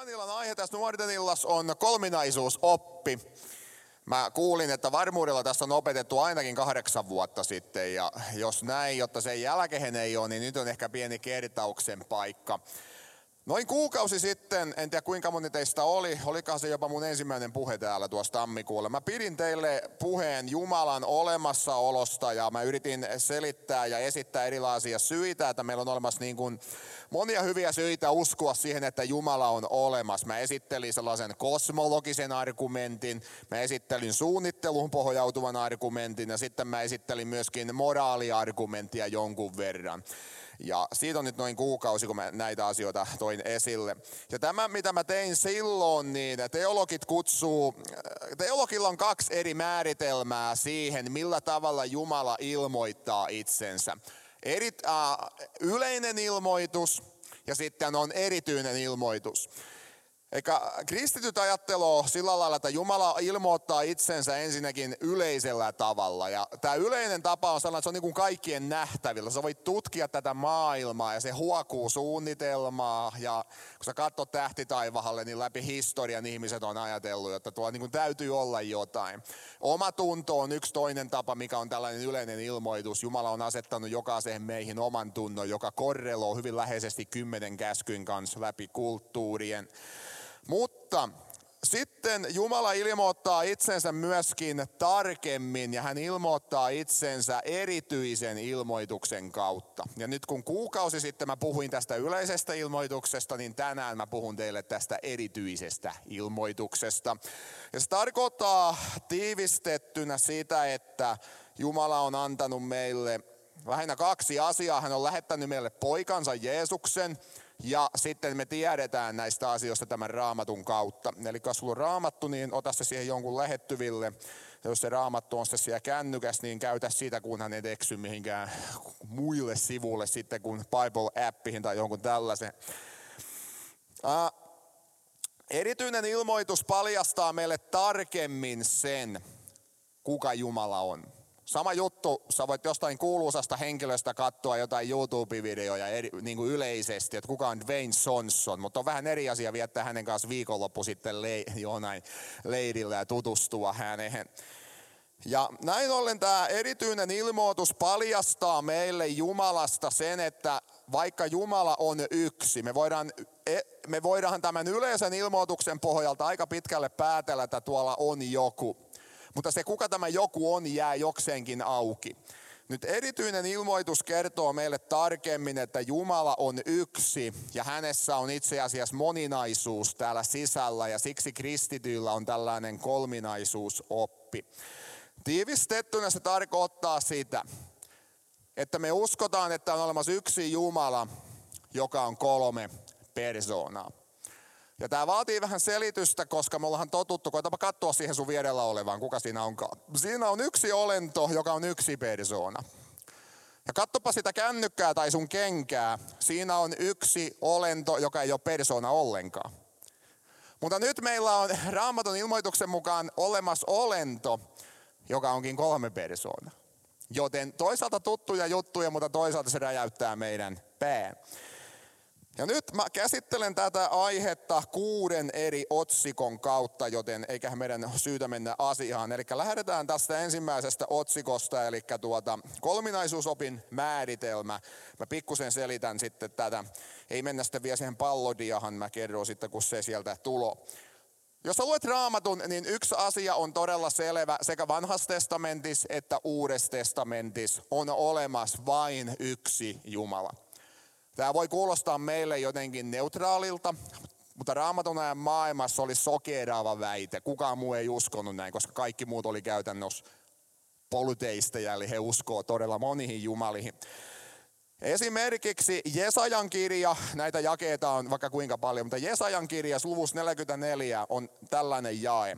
Tämän illan aihe tässä nuorten illassa on kolminaisuusoppi. Mä kuulin, että varmuudella tässä on opetettu ainakin kahdeksan vuotta sitten ja jos näin, jotta sen jälkeen ei ole, niin nyt on ehkä pieni kertauksen paikka. Noin kuukausi sitten, en tiedä kuinka moni teistä oli, olikohan se jopa mun ensimmäinen puhe täällä tuossa tammikuulla. Mä pidin teille puheen Jumalan olemassaolosta ja mä yritin selittää ja esittää erilaisia syitä, että meillä on olemassa niin kuin monia hyviä syitä uskoa siihen, että Jumala on olemassa. Mä esittelin sellaisen kosmologisen argumentin, mä esittelin suunnitteluun pohjautuvan argumentin ja sitten mä esittelin myöskin moraaliargumenttia jonkun verran. Ja siitä on nyt noin kuukausi, kun mä näitä asioita toin esille. Ja tämä, mitä mä tein silloin, niin teologit kutsuu, teologilla on kaksi eri määritelmää siihen, millä tavalla Jumala ilmoittaa itsensä. Eri, äh, yleinen ilmoitus ja sitten on erityinen ilmoitus. Eikä kristityt ajattelua sillä lailla, että Jumala ilmoittaa itsensä ensinnäkin yleisellä tavalla. Ja tämä yleinen tapa on sellainen, että se on niin kuin kaikkien nähtävillä. Sä voit tutkia tätä maailmaa ja se huokuu suunnitelmaa. Ja kun sä katsot tähtitaivahalle, niin läpi historian ihmiset on ajatellut, että tuolla niin kuin täytyy olla jotain. Oma tunto on yksi toinen tapa, mikä on tällainen yleinen ilmoitus. Jumala on asettanut jokaiseen meihin oman tunnon, joka korreloi hyvin läheisesti kymmenen käskyn kanssa läpi kulttuurien. Mutta sitten Jumala ilmoittaa itsensä myöskin tarkemmin ja hän ilmoittaa itsensä erityisen ilmoituksen kautta. Ja nyt kun kuukausi sitten mä puhuin tästä yleisestä ilmoituksesta, niin tänään mä puhun teille tästä erityisestä ilmoituksesta. Ja se tarkoittaa tiivistettynä sitä, että Jumala on antanut meille lähinnä kaksi asiaa. Hän on lähettänyt meille poikansa Jeesuksen ja sitten me tiedetään näistä asioista tämän raamatun kautta. Eli jos sulla on raamattu, niin ota se siihen jonkun lähettyville. Ja jos se raamattu on se siellä kännykäs, niin käytä sitä, kunhan et eksy mihinkään muille sivuille sitten kuin Bible-appiin tai jonkun tällaisen. Uh, erityinen ilmoitus paljastaa meille tarkemmin sen, kuka Jumala on. Sama juttu, sä voit jostain kuuluisasta henkilöstä katsoa jotain YouTube-videoja eri, niin kuin yleisesti, että kuka on Dwayne Sonson, mutta on vähän eri asia viettää hänen kanssa viikonloppu sitten le, jonain leirillä ja tutustua häneen. Ja näin ollen tämä erityinen ilmoitus paljastaa meille Jumalasta sen, että vaikka Jumala on yksi, me voidaan, e, me voidaan tämän yleisen ilmoituksen pohjalta aika pitkälle päätellä, että tuolla on joku. Mutta se kuka tämä joku on jää jokseenkin auki. Nyt erityinen ilmoitus kertoo meille tarkemmin, että Jumala on yksi ja hänessä on itse asiassa moninaisuus täällä sisällä ja siksi kristityillä on tällainen kolminaisuusoppi. Tiivistettynä se tarkoittaa sitä, että me uskotaan, että on olemassa yksi Jumala, joka on kolme persoonaa. Ja tämä vaatii vähän selitystä, koska me ollaan totuttu, koetapa katsoa siihen sun vierellä olevaan, kuka siinä onkaan. Siinä on yksi olento, joka on yksi persoona. Ja katsopa sitä kännykkää tai sun kenkää. Siinä on yksi olento, joka ei ole persoona ollenkaan. Mutta nyt meillä on raamatun ilmoituksen mukaan olemassa olento, joka onkin kolme persoona. Joten toisaalta tuttuja juttuja, mutta toisaalta se räjäyttää meidän pään. Ja nyt mä käsittelen tätä aihetta kuuden eri otsikon kautta, joten eiköhän meidän syytä mennä asiaan. Eli lähdetään tästä ensimmäisestä otsikosta, eli tuota, kolminaisuusopin määritelmä. Mä pikkusen selitän sitten tätä. Ei mennä sitten vielä siihen pallodiahan, mä kerron sitten, kun se sieltä tulo. Jos sä luet raamatun, niin yksi asia on todella selvä. Sekä vanhassa testamentissa että uudessa testamentissa on olemassa vain yksi Jumala. Tämä voi kuulostaa meille jotenkin neutraalilta, mutta raamatun ajan maailmassa oli sokeraava väite. Kukaan muu ei uskonut näin, koska kaikki muut oli käytännössä polyteisteja, eli he uskoo todella moniin jumaliin. Esimerkiksi Jesajan kirja, näitä jakeita on vaikka kuinka paljon, mutta Jesajan kirja luvus 44 on tällainen jae.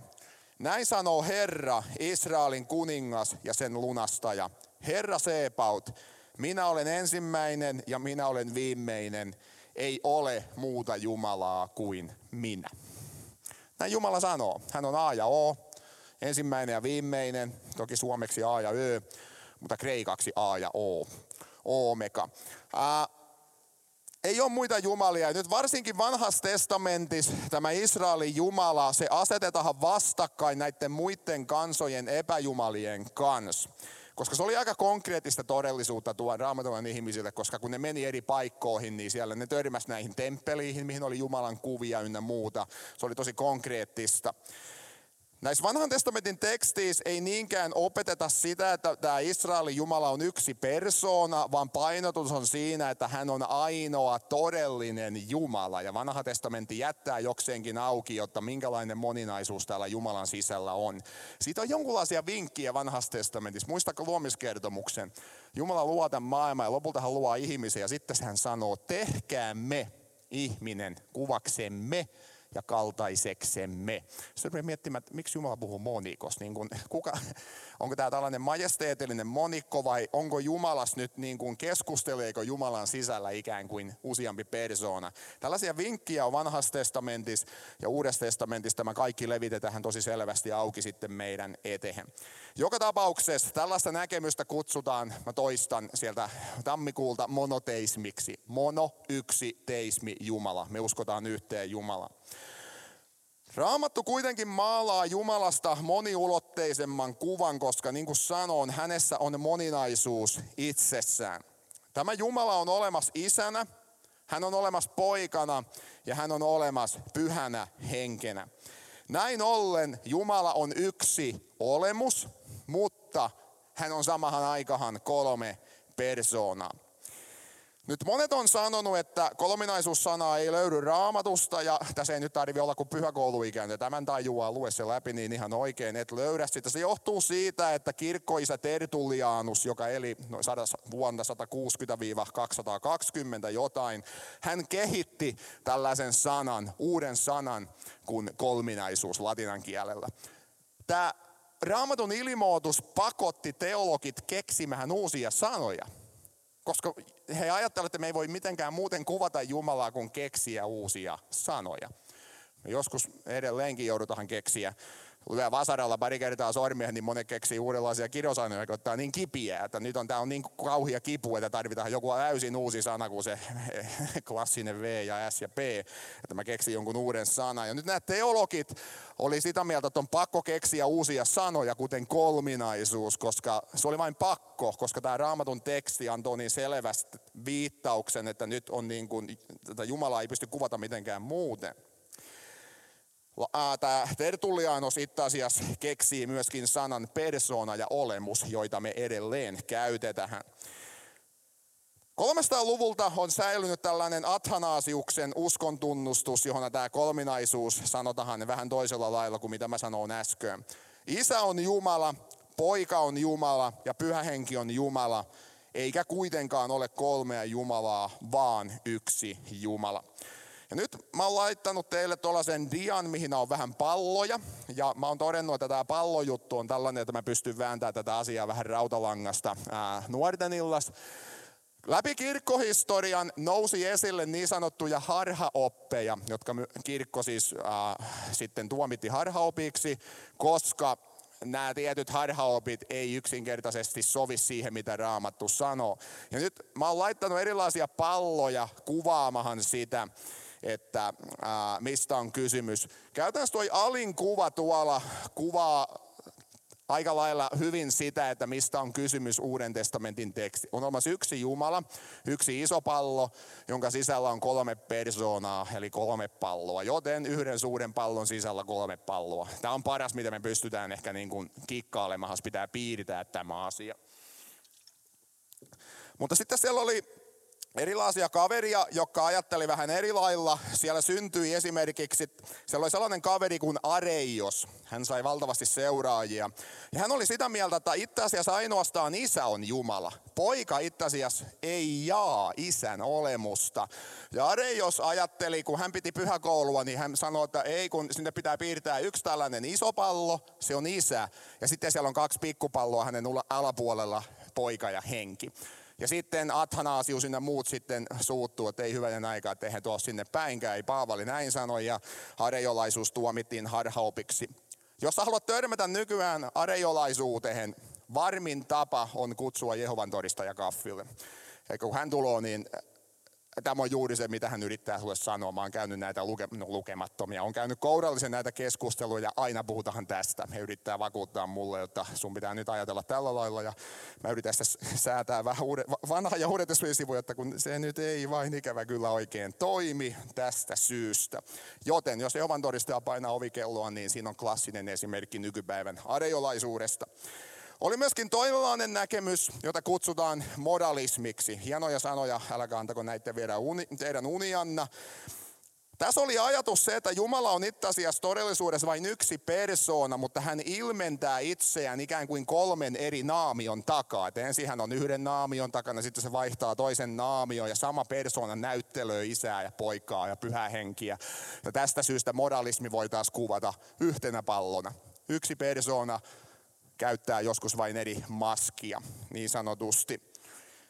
Näin sanoo Herra, Israelin kuningas ja sen lunastaja. Herra Seepaut, minä olen ensimmäinen ja minä olen viimeinen. Ei ole muuta Jumalaa kuin minä. Näin Jumala sanoo. Hän on A ja O, ensimmäinen ja viimeinen, toki suomeksi A ja Ö, mutta kreikaksi A ja O, Omega. ei ole muita jumalia. Nyt varsinkin vanhassa testamentissa tämä Israelin Jumala, se asetetaan vastakkain näiden muiden kansojen epäjumalien kanssa. Koska se oli aika konkreettista todellisuutta tuon raamatun ihmisille, koska kun ne meni eri paikkoihin, niin siellä ne törmäsi näihin temppeliin, mihin oli Jumalan kuvia ynnä muuta. Se oli tosi konkreettista. Näissä vanhan testamentin teksteissä ei niinkään opeteta sitä, että tämä Israelin Jumala on yksi persoona, vaan painotus on siinä, että hän on ainoa todellinen Jumala. Ja vanha testamentti jättää jokseenkin auki, jotta minkälainen moninaisuus täällä Jumalan sisällä on. Siitä on jonkinlaisia vinkkiä vanhassa testamentissa. Muistako luomiskertomuksen? Jumala luo tämän maailman ja lopulta hän luo ihmisiä ja sitten hän sanoo, tehkäämme ihminen kuvaksemme ja kaltaiseksemme. Sitten me miettimään, että miksi Jumala puhuu monikos. Niin kuin, kuka, onko tämä tällainen majesteetillinen monikko vai onko Jumalas nyt, niin kuin keskusteleeko Jumalan sisällä ikään kuin useampi persoona. Tällaisia vinkkiä on vanhassa testamentissa ja uudessa testamentissa tämä kaikki levitetään tosi selvästi auki sitten meidän eteen. Joka tapauksessa tällaista näkemystä kutsutaan, mä toistan sieltä tammikuulta monoteismiksi. Mono, yksi, teismi, Jumala. Me uskotaan yhteen Jumalaan. Raamattu kuitenkin maalaa Jumalasta moniulotteisemman kuvan, koska niin kuin sanoin, hänessä on moninaisuus itsessään. Tämä Jumala on olemassa isänä, hän on olemassa poikana ja hän on olemassa pyhänä henkenä. Näin ollen Jumala on yksi olemus, mutta hän on samahan aikahan kolme persoonaa. Nyt monet on sanonut, että kolminaisuussanaa ei löydy raamatusta ja tässä ei nyt tarvi olla kuin pyhäkouluikäinen. Tämän tajuaa lue se läpi niin ihan oikein, että löydä sitä. Se johtuu siitä, että kirkkoisä Tertullianus, joka eli noin vuonna 160-220 jotain, hän kehitti tällaisen sanan, uuden sanan kuin kolminaisuus latinan kielellä. Tämä raamatun ilmoitus pakotti teologit keksimään uusia sanoja. Koska he ajattelevat, että me ei voi mitenkään muuten kuvata Jumalaa kuin keksiä uusia sanoja. Me joskus edelleenkin joudutaan keksiä. Lyö vasaralla pari kertaa sormia, niin monet keksii uudenlaisia kirjosanoja, jotka ottaa niin kipiä, että nyt on, tämä on niin kauhia kipu, että tarvitaan joku täysin uusi sana kuin se klassinen V ja S ja P, että mä keksin jonkun uuden sanan. Ja nyt nämä teologit oli sitä mieltä, että on pakko keksiä uusia sanoja, kuten kolminaisuus, koska se oli vain pakko, koska tämä raamatun teksti antoi niin selvästi viittauksen, että nyt on niin kuin, tätä Jumalaa ei pysty kuvata mitenkään muuten. Tämä Tertullianos itse asiassa keksii myöskin sanan persona ja olemus, joita me edelleen käytetään. 300-luvulta on säilynyt tällainen Athanaasiuksen uskontunnustus, johon tämä kolminaisuus sanotaan vähän toisella lailla kuin mitä mä sanoin äsken. Isä on Jumala, poika on Jumala ja pyhä henki on Jumala, eikä kuitenkaan ole kolmea Jumalaa, vaan yksi Jumala. Ja nyt mä oon laittanut teille tuollaisen dian, mihin on vähän palloja. Ja mä oon todennut, että tämä pallojuttu on tällainen, että mä pystyn vääntämään tätä asiaa vähän rautalangasta ää, nuorten illas. Läpi kirkkohistorian nousi esille niin sanottuja harhaoppeja, jotka kirkko siis äh, sitten tuomitti harhaopiksi, koska nämä tietyt harhaopit ei yksinkertaisesti sovi siihen, mitä Raamattu sanoo. Ja nyt mä oon laittanut erilaisia palloja kuvaamahan sitä, että ää, mistä on kysymys. Käytännössä tuo alin kuva tuolla kuvaa aika lailla hyvin sitä, että mistä on kysymys Uuden testamentin teksti. On olemassa yksi Jumala, yksi iso pallo, jonka sisällä on kolme persoonaa, eli kolme palloa. Joten yhden suuren pallon sisällä kolme palloa. Tämä on paras, mitä me pystytään ehkä niin kuin kikkailemaan, pitää piirtää tämä asia. Mutta sitten siellä oli erilaisia kaveria, jotka ajatteli vähän eri lailla. Siellä syntyi esimerkiksi, siellä oli sellainen kaveri kuin Areios. Hän sai valtavasti seuraajia. Ja hän oli sitä mieltä, että itse asiassa ainoastaan isä on Jumala. Poika itse asiassa ei jaa isän olemusta. Ja Areios ajatteli, kun hän piti pyhäkoulua, niin hän sanoi, että ei, kun sinne pitää piirtää yksi tällainen iso pallo, se on isä. Ja sitten siellä on kaksi pikkupalloa hänen alapuolella, poika ja henki. Ja sitten Athanaasius ja muut sitten suuttuu, että ei hyvänen aika, että eihän tuo sinne päinkään. Ei Paavali näin sanoi ja arejolaisuus tuomittiin harhaopiksi. Jos haluat törmätä nykyään arejolaisuuteen, varmin tapa on kutsua Jehovan todistaja kaffille. Ja kun hän tulee, niin Tämä on juuri se, mitä hän yrittää sulle sanoa. Mä oon käynyt näitä luke, no, lukemattomia. On käynyt kourallisen näitä keskusteluja ja aina puhutaan tästä. He yrittää vakuuttaa mulle, että sun pitää nyt ajatella tällä lailla. Ja mä yritän sitä säätää vähän uudet, vanha ja uudet sivuja, että kun se nyt ei vain ikävä kyllä oikein toimi tästä syystä. Joten jos Jehovan todistaja painaa ovikelloa, niin siinä on klassinen esimerkki nykypäivän arejolaisuudesta. Oli myöskin toivovainen näkemys, jota kutsutaan modalismiksi. Hienoja sanoja, älkää antako näitä viedä uni, teidän unianna. Tässä oli ajatus se, että Jumala on itse asiassa todellisuudessa vain yksi persoona, mutta hän ilmentää itseään ikään kuin kolmen eri naamion takaa. Et ensin hän on yhden naamion takana, sitten se vaihtaa toisen naamion ja sama persoona näyttelöi isää ja poikaa ja pyhää henkiä. Ja tästä syystä modalismi voitaisiin kuvata yhtenä pallona. Yksi persoona, käyttää joskus vain eri maskia, niin sanotusti.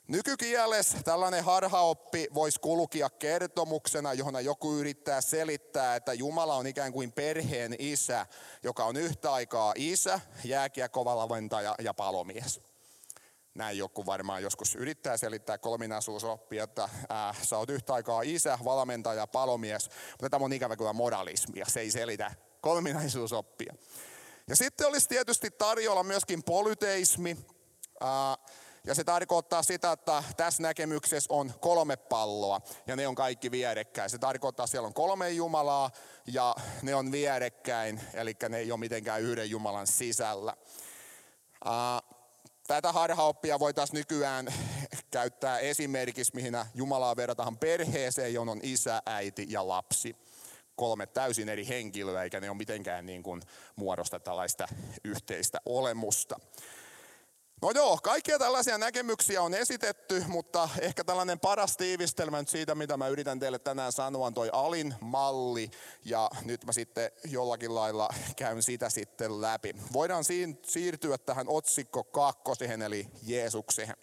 Nykykielessä tällainen harhaoppi voisi kulkia kertomuksena, johon joku yrittää selittää, että Jumala on ikään kuin perheen isä, joka on yhtä aikaa isä, jääkiekkovalmentaja ja palomies. Näin joku varmaan joskus yrittää selittää kolminaisuusoppia, että ää, sä oot yhtä aikaa isä, valmentaja, palomies, mutta tämä on ikävä kyllä moralismia, se ei selitä kolminaisuusoppia. Ja sitten olisi tietysti tarjolla myöskin polyteismi. Ja se tarkoittaa sitä, että tässä näkemyksessä on kolme palloa ja ne on kaikki vierekkäin. Se tarkoittaa, että siellä on kolme Jumalaa ja ne on vierekkäin, eli ne ei ole mitenkään yhden Jumalan sisällä. Tätä harhaoppia voitaisiin nykyään käyttää esimerkiksi, mihin Jumalaa verrataan perheeseen, johon on isä, äiti ja lapsi kolme täysin eri henkilöä, eikä ne ole mitenkään niin kuin muodosta tällaista yhteistä olemusta. No joo, kaikkia tällaisia näkemyksiä on esitetty, mutta ehkä tällainen paras tiivistelmä nyt siitä, mitä mä yritän teille tänään sanoa, on toi alin malli, ja nyt mä sitten jollakin lailla käyn sitä sitten läpi. Voidaan siirtyä tähän otsikko kakkoseen, eli Jeesukseen.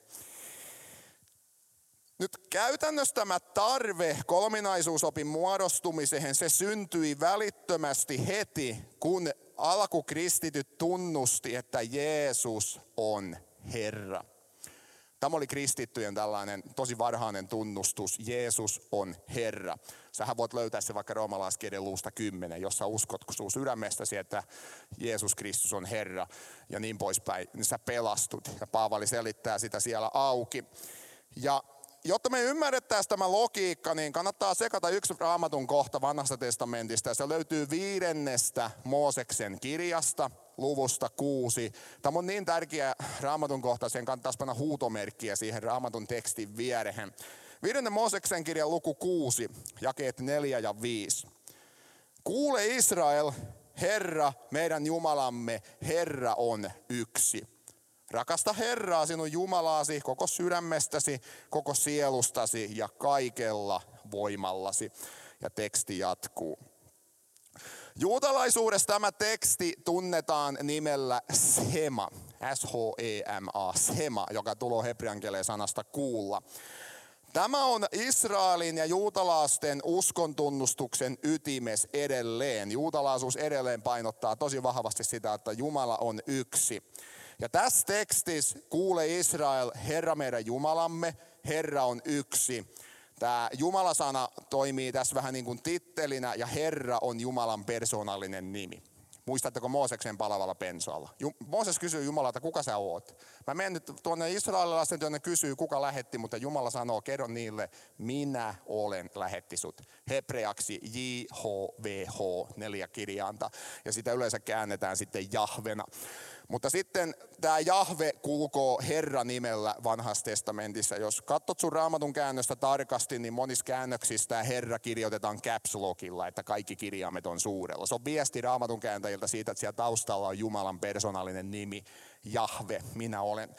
Nyt käytännössä tämä tarve kolminaisuusopin muodostumiseen, se syntyi välittömästi heti, kun alkukristityt tunnusti, että Jeesus on Herra. Tämä oli kristittyjen tällainen tosi varhainen tunnustus, Jeesus on Herra. Sähän voit löytää se vaikka roomalaiskirjan luusta 10, jossa uskot sun sydämestäsi, että Jeesus Kristus on Herra ja niin poispäin, sä pelastut. Ja Paavali selittää sitä siellä auki. Ja jotta me ymmärrettäisiin tämä logiikka, niin kannattaa sekata yksi raamatun kohta vanhasta testamentista. Se löytyy viidennestä Mooseksen kirjasta, luvusta kuusi. Tämä on niin tärkeä raamatun kohta, sen kannattaisi panna huutomerkkiä siihen raamatun tekstin vierehen. Viidennen Mooseksen kirjan luku kuusi, jakeet neljä ja viisi. Kuule Israel, Herra, meidän Jumalamme, Herra on yksi. Rakasta Herraa sinun Jumalaasi koko sydämestäsi, koko sielustasi ja kaikella voimallasi. Ja teksti jatkuu. Juutalaisuudessa tämä teksti tunnetaan nimellä Sema, S-H-E-M-A, Sema, joka tulee hebrean sanasta kuulla. Tämä on Israelin ja juutalaisten uskontunnustuksen ytimes edelleen. Juutalaisuus edelleen painottaa tosi vahvasti sitä, että Jumala on yksi. Ja tässä tekstissä kuule Israel, Herra meidän Jumalamme, Herra on yksi. Tämä Jumalasana toimii tässä vähän niin kuin tittelinä ja Herra on Jumalan persoonallinen nimi. Muistatteko Mooseksen palavalla pensoalla? Mooses kysyy Jumalalta, kuka sä oot? Mä menen nyt tuonne israelilaisten työnne kysyy, kuka lähetti, mutta Jumala sanoo, kerro niille, minä olen lähetti sut. Hebreaksi J-H-V-H, neljä kirjainta. Ja sitä yleensä käännetään sitten Jahvena. Mutta sitten tämä Jahve kulkoo Herra nimellä vanhassa testamentissa. Jos katsot sun raamatun käännöstä tarkasti, niin monissa käännöksissä tämä Herra kirjoitetaan caps lockilla, että kaikki kirjaimet on suurella. Se on viesti raamatun kääntäjiltä siitä, että siellä taustalla on Jumalan persoonallinen nimi, Jahve, minä olen.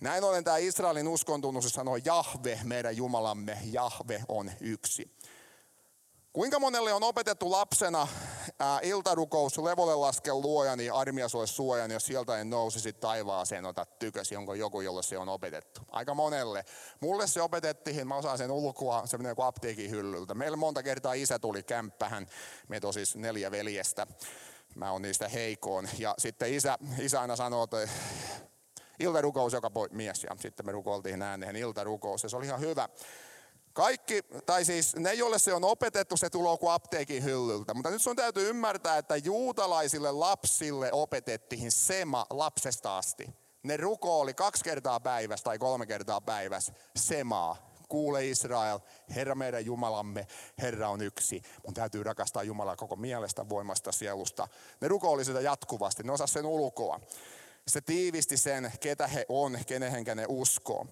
Näin ollen tämä Israelin uskontunnus sanoo Jahve, meidän Jumalamme, Jahve on yksi. Kuinka monelle on opetettu lapsena ää, iltarukous, levolle laskel luojani, armia sulle suojani, jos sieltä ei nousisi taivaaseen, ota tykösi, onko joku, jolle se on opetettu. Aika monelle. Mulle se opetettiin, mä osaan sen ulkoa, se menee kuin apteekin hyllyltä. Meillä monta kertaa isä tuli kämppähän, meitä on siis neljä veljestä. Mä oon niistä heikoon. Ja sitten isä, isä aina sanoo, että iltarukous joka mies. Ja sitten me rukoiltiin ääneen iltarukous ja se oli ihan hyvä. Kaikki, tai siis ne, joille se on opetettu, se tulee kuin apteekin hyllyltä. Mutta nyt sun täytyy ymmärtää, että juutalaisille lapsille opetettiin sema lapsesta asti. Ne rukoili kaksi kertaa päivässä tai kolme kertaa päivässä semaa. Kuule Israel, Herra meidän Jumalamme, Herra on yksi. Mun täytyy rakastaa Jumalaa koko mielestä, voimasta, sielusta. Ne rukoili sitä jatkuvasti, ne osasivat sen ulkoa. Se tiivisti sen, ketä he on, kenehen ne uskoo.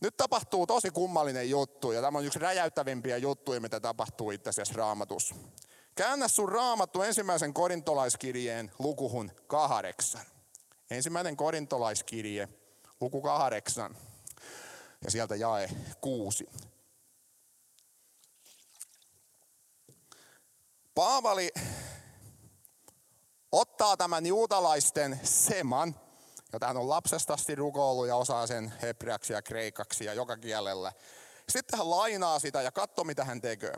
Nyt tapahtuu tosi kummallinen juttu, ja tämä on yksi räjäyttävimpiä juttuja, mitä tapahtuu itse asiassa raamatus. Käännä sun raamattu ensimmäisen korintolaiskirjeen lukuhun kahdeksan. Ensimmäinen korintolaiskirje, luku kahdeksan, ja sieltä jae kuusi. Paavali ottaa tämän juutalaisten seman, jota hän on lapsesta asti rukoillut ja osaa sen hebreaksi ja kreikaksi ja joka kielellä. Sitten hän lainaa sitä ja katso mitä hän tekee.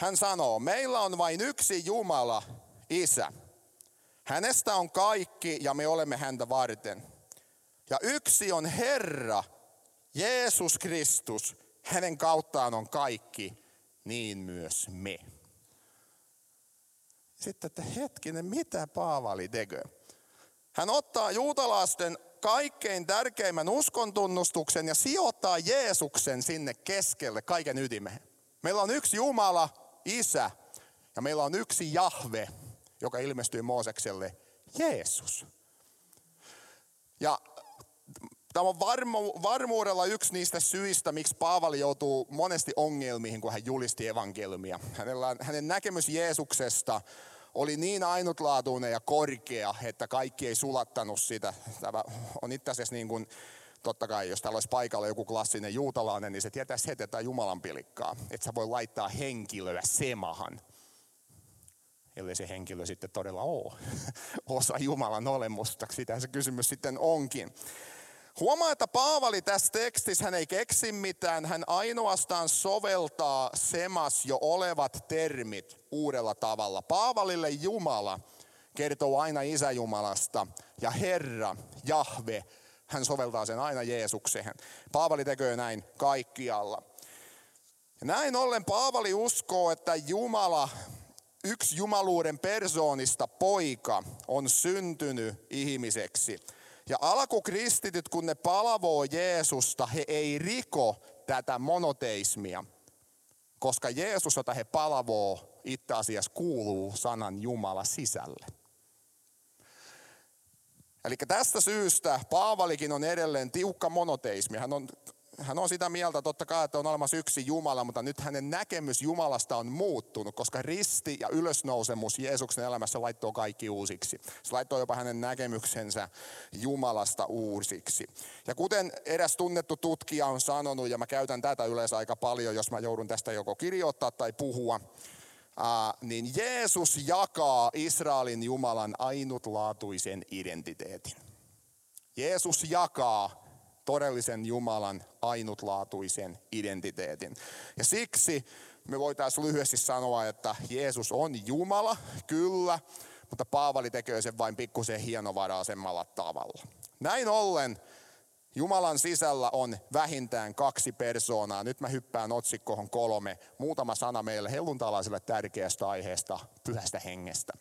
Hän sanoo, meillä on vain yksi Jumala, Isä. Hänestä on kaikki ja me olemme häntä varten. Ja yksi on Herra, Jeesus Kristus. Hänen kauttaan on kaikki, niin myös me. Sitten, että hetkinen, mitä Paavali tekee? Hän ottaa juutalaisten kaikkein tärkeimmän uskontunnustuksen ja sijoittaa Jeesuksen sinne keskelle kaiken ytimeen. Meillä on yksi Jumala, Isä, ja meillä on yksi Jahve, joka ilmestyi Moosekselle, Jeesus. Ja Tämä on varmu, varmuudella yksi niistä syistä, miksi Paavali joutuu monesti ongelmiin, kun hän julisti evankeliumia. Hänellä, hänen näkemys Jeesuksesta oli niin ainutlaatuinen ja korkea, että kaikki ei sulattanut sitä. Tämä on itse asiassa niin kuin, totta kai, jos täällä olisi paikalla joku klassinen juutalainen, niin se tietäisi heti, että Jumalan pilikkaa. Että sä voi laittaa henkilöä semahan ellei se henkilö sitten todella ole osa Jumalan olemusta. Sitä se kysymys sitten onkin. Huomaa, että Paavali tässä tekstissä hän ei keksi mitään, hän ainoastaan soveltaa semas jo olevat termit uudella tavalla. Paavalille Jumala kertoo aina Isäjumalasta ja Herra, Jahve, hän soveltaa sen aina Jeesukseen. Paavali tekee näin kaikkialla. Ja näin ollen Paavali uskoo, että Jumala, yksi jumaluuden persoonista poika, on syntynyt ihmiseksi – ja alkukristityt, kun ne palavoo Jeesusta, he ei riko tätä monoteismia, koska Jeesus, jota he palavoo, itse asiassa kuuluu sanan Jumala sisälle. Eli tästä syystä Paavalikin on edelleen tiukka monoteismi. Hän on hän on sitä mieltä totta kai, että on olemassa yksi Jumala, mutta nyt hänen näkemys Jumalasta on muuttunut, koska risti ja ylösnousemus Jeesuksen elämässä laittoi kaikki uusiksi. Se laittoi jopa hänen näkemyksensä Jumalasta uusiksi. Ja kuten eräs tunnettu tutkija on sanonut, ja mä käytän tätä yleensä aika paljon, jos mä joudun tästä joko kirjoittaa tai puhua, niin Jeesus jakaa Israelin Jumalan ainutlaatuisen identiteetin. Jeesus jakaa todellisen Jumalan ainutlaatuisen identiteetin. Ja siksi me voitaisiin lyhyesti sanoa, että Jeesus on Jumala, kyllä, mutta Paavali tekee sen vain pikkusen hienovaraisemmalla tavalla. Näin ollen Jumalan sisällä on vähintään kaksi persoonaa. Nyt mä hyppään otsikkoon kolme. Muutama sana meille helluntalaisille tärkeästä aiheesta, pyhästä hengestä.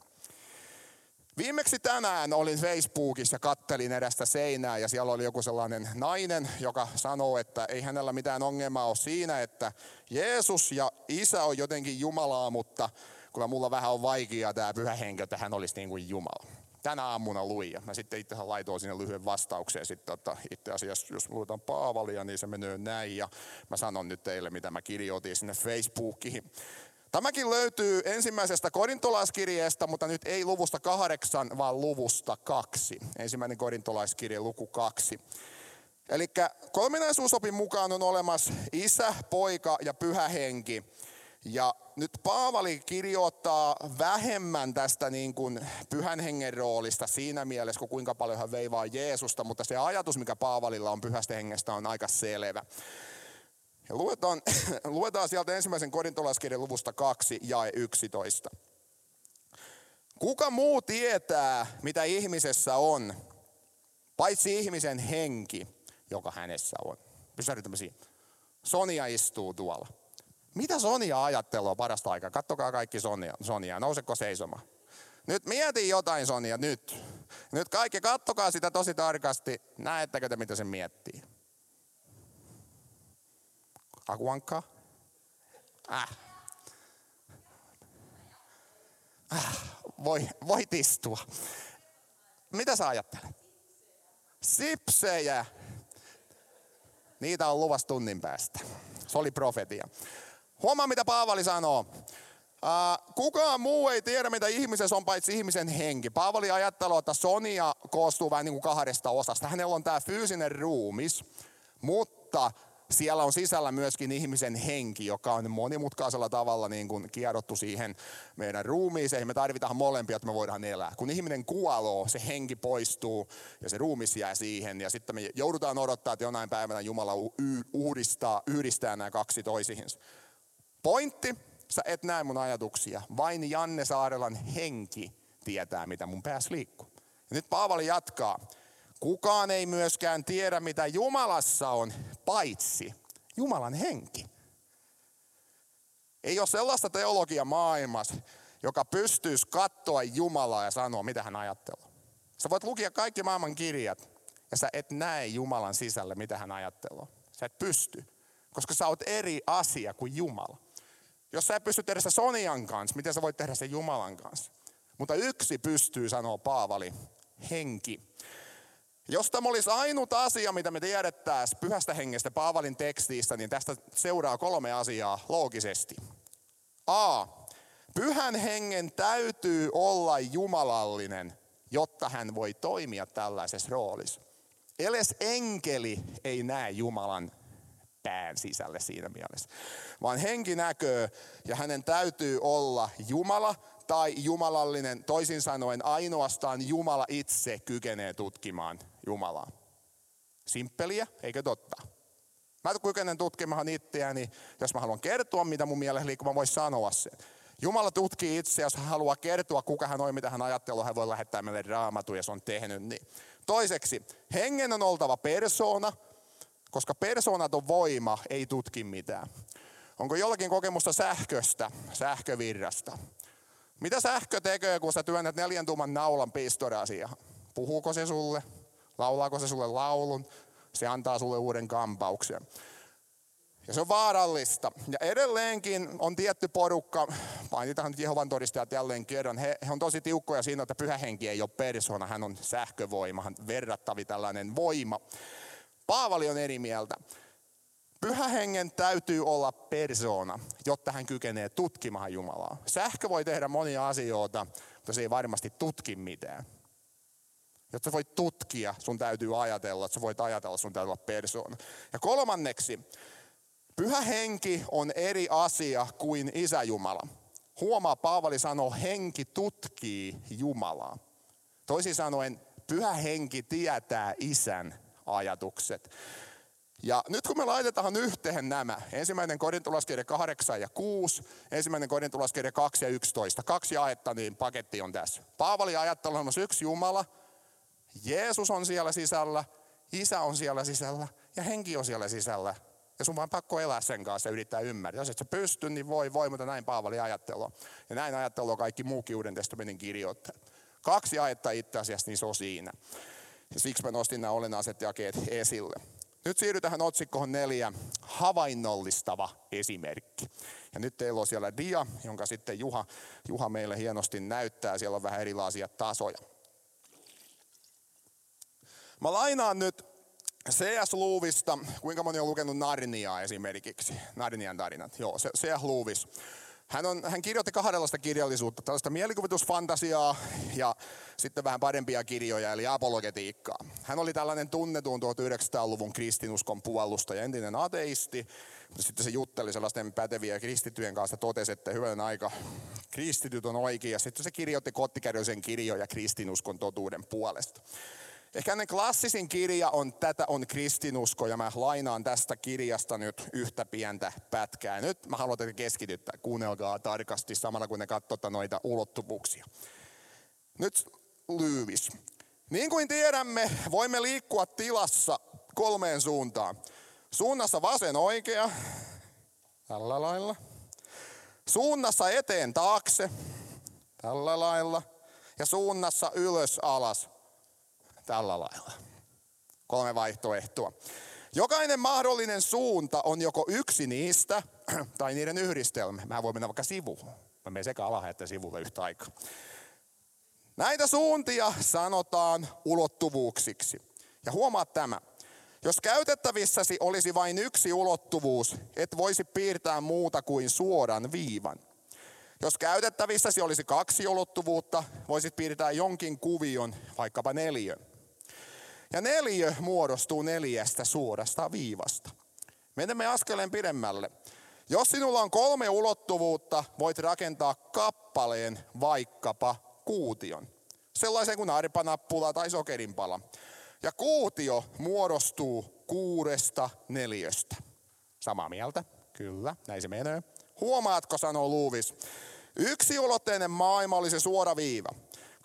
Viimeksi tänään olin Facebookissa kattelin edestä seinää ja siellä oli joku sellainen nainen, joka sanoo, että ei hänellä mitään ongelmaa ole siinä, että Jeesus ja Isä on jotenkin Jumalaa, mutta kyllä mulla vähän on vaikeaa tämä pyhä henkilö, että hän olisi niin kuin Jumala. Tänä aamuna luin ja mä sitten itse laitoin sinne lyhyen vastauksen. Sitten, että itse asiassa, jos luetaan Paavalia, niin se menee näin. Ja mä sanon nyt teille, mitä mä kirjoitin sinne Facebookiin. Tämäkin löytyy ensimmäisestä korintolaiskirjeestä, mutta nyt ei luvusta kahdeksan, vaan luvusta kaksi. Ensimmäinen korintolaiskirje, luku kaksi. Eli kolminaisuusopin mukaan on olemassa isä, poika ja pyhä henki. Ja nyt Paavali kirjoittaa vähemmän tästä niin kuin pyhän hengen roolista siinä mielessä, kun kuinka paljon hän veivaa Jeesusta, mutta se ajatus, mikä Paavalilla on pyhästä hengestä, on aika selvä. Luetaan, luetaan sieltä ensimmäisen korintolaiskirjan luvusta 2 ja 11. Kuka muu tietää, mitä ihmisessä on, paitsi ihmisen henki, joka hänessä on? Pysähdytämme siihen. Sonia istuu tuolla. Mitä Sonia ajattelua parasta aikaa? Kattokaa kaikki Sonia. Sonia. Nouseko seisomaan? Nyt mieti jotain Sonia, nyt. Nyt kaikki kattokaa sitä tosi tarkasti. Näettekö te mitä se miettii? Akuankkaa? Äh. Äh. Voi, voit istua. Mitä sä ajattelet? Sipsejä. Niitä on luvassa tunnin päästä. Se oli profetia. Huomaa mitä Paavali sanoo. kukaan muu ei tiedä, mitä ihmisessä on, paitsi ihmisen henki. Paavali ajattelee, että Sonia koostuu vähän niin kuin kahdesta osasta. Hänellä on tämä fyysinen ruumis, mutta siellä on sisällä myöskin ihmisen henki, joka on monimutkaisella tavalla niin kuin kiedottu siihen meidän ruumiiseen. Me tarvitaan molempia, että me voidaan elää. Kun ihminen kuoloo, se henki poistuu ja se ruumis jää siihen. Ja sitten me joudutaan odottaa, että jonain päivänä Jumala uudistaa, yhdistää nämä kaksi toisiinsa. Pointti, sä et näe mun ajatuksia. Vain Janne Saarelan henki tietää, mitä mun päässä liikkuu. Ja nyt Paavali jatkaa. Kukaan ei myöskään tiedä, mitä Jumalassa on, paitsi Jumalan henki. Ei ole sellaista teologia maailmassa, joka pystyisi katsoa Jumalaa ja sanoa, mitä hän ajattelee. Sä voit lukea kaikki maailman kirjat ja sä et näe Jumalan sisälle, mitä hän ajattelee. Sä et pysty, koska sä oot eri asia kuin Jumala. Jos sä et pysty tehdä se Sonian kanssa, miten sä voit tehdä se Jumalan kanssa? Mutta yksi pystyy, sanoo Paavali, henki. Jos tämä olisi ainut asia, mitä me tiedettäisiin pyhästä hengestä Paavalin tekstiistä, niin tästä seuraa kolme asiaa loogisesti. A. Pyhän hengen täytyy olla jumalallinen, jotta hän voi toimia tällaisessa roolissa. Eles enkeli ei näe Jumalan pään sisälle siinä mielessä. Vaan henki näkee ja hänen täytyy olla Jumala tai jumalallinen. Toisin sanoen ainoastaan Jumala itse kykenee tutkimaan Jumalaa. Simppeliä, eikö totta? Mä kykenen tutkimaan itseäni, jos mä haluan kertoa, mitä mun mielessä liikkuu, mä voin sanoa sen. Jumala tutkii itse, jos hän haluaa kertoa, kuka hän on, mitä hän ajattelee, hän voi lähettää meille raamatu, ja se on tehnyt niin. Toiseksi, hengen on oltava persoona, koska persoonaton voima ei tutki mitään. Onko jollakin kokemusta sähköstä, sähkövirrasta? Mitä sähkö tekee, kun sä työnnät neljän tuuman naulan pistorasia? Puhuuko se sulle? Laulaako se sulle laulun? Se antaa sulle uuden kampauksen. Ja se on vaarallista. Ja edelleenkin on tietty porukka, mainitaan nyt Jehovan todistajat jälleen kerran, he, he on tosi tiukkoja siinä, että pyhä henki ei ole persona, hän on sähkövoima, hän verrattavi tällainen voima. Paavali on eri mieltä. Pyhä hengen täytyy olla persoona, jotta hän kykenee tutkimaan Jumalaa. Sähkö voi tehdä monia asioita, mutta se ei varmasti tutki mitään. Jotta voit tutkia, sun täytyy ajatella, että sä voit ajatella, sun täytyy olla persoona. Ja kolmanneksi, pyhä henki on eri asia kuin isä Jumala. Huomaa, Paavali sanoo, henki tutkii Jumalaa. Toisin sanoen, pyhä henki tietää isän ajatukset. Ja nyt kun me laitetaan yhteen nämä, ensimmäinen korintolaskirja 8 ja 6, ensimmäinen korintolaskirja 2 ja 11, kaksi jaetta, niin paketti on tässä. Paavali ajattelee on yksi Jumala, Jeesus on siellä sisällä, Isä on siellä sisällä ja henki on siellä sisällä. Ja sun vaan pakko elää sen kanssa ja yrittää ymmärtää. Jos et sä pysty, niin voi, voi, mutta näin Paavali ajattelua. Ja näin ajattelua kaikki muukin Uuden testamentin kirjoittajat. Kaksi ajetta itse asiassa, niin se on siinä. Ja siksi mä nostin nämä olennaiset jakeet esille. Nyt siirrytään otsikkoon neljä, havainnollistava esimerkki. Ja nyt teillä on siellä dia, jonka sitten Juha, Juha meille hienosti näyttää. Siellä on vähän erilaisia tasoja. Mä lainaan nyt C.S. Luuvista, kuinka moni on lukenut Narniaa esimerkiksi, Narnian tarinat, joo, C.S. Luuvis. Hän, on, hän kirjoitti kahdenlaista kirjallisuutta, tällaista mielikuvitusfantasiaa ja sitten vähän parempia kirjoja, eli apologetiikkaa. Hän oli tällainen tunnetun 1900-luvun kristinuskon puolustaja, entinen ateisti, mutta sitten se jutteli sellaisten päteviä kristittyjen kanssa, totesi, että hyvän aika kristityt on oikein, ja sitten se kirjoitti kottikärjoisen kirjoja kristinuskon totuuden puolesta. Ehkä hänen klassisin kirja on Tätä on kristinusko ja mä lainaan tästä kirjasta nyt yhtä pientä pätkää. Nyt mä haluan teitä keskityttää, kuunnelkaa tarkasti samalla kun ne katsotaan noita ulottuvuuksia. Nyt Lyyvis. Niin kuin tiedämme, voimme liikkua tilassa kolmeen suuntaan. Suunnassa vasen oikea, tällä lailla. Suunnassa eteen taakse, tällä lailla. Ja suunnassa ylös alas, tällä lailla. Kolme vaihtoehtoa. Jokainen mahdollinen suunta on joko yksi niistä tai niiden yhdistelmä. Mä voi mennä vaikka sivuun. Mä menen sekä ala että sivulle yhtä aikaa. Näitä suuntia sanotaan ulottuvuuksiksi. Ja huomaa tämä. Jos käytettävissäsi olisi vain yksi ulottuvuus, et voisi piirtää muuta kuin suoran viivan. Jos käytettävissäsi olisi kaksi ulottuvuutta, voisit piirtää jonkin kuvion, vaikkapa neljön. Ja neljö muodostuu neljästä suorasta viivasta. Menemme askeleen pidemmälle. Jos sinulla on kolme ulottuvuutta, voit rakentaa kappaleen vaikkapa kuution. Sellaisen kuin arpanappula tai sokerinpala. Ja kuutio muodostuu kuudesta neljöstä. Samaa mieltä? Kyllä, näin se menee. Huomaatko, sanoo Luuvis. Yksiulotteinen maailma oli se suora viiva.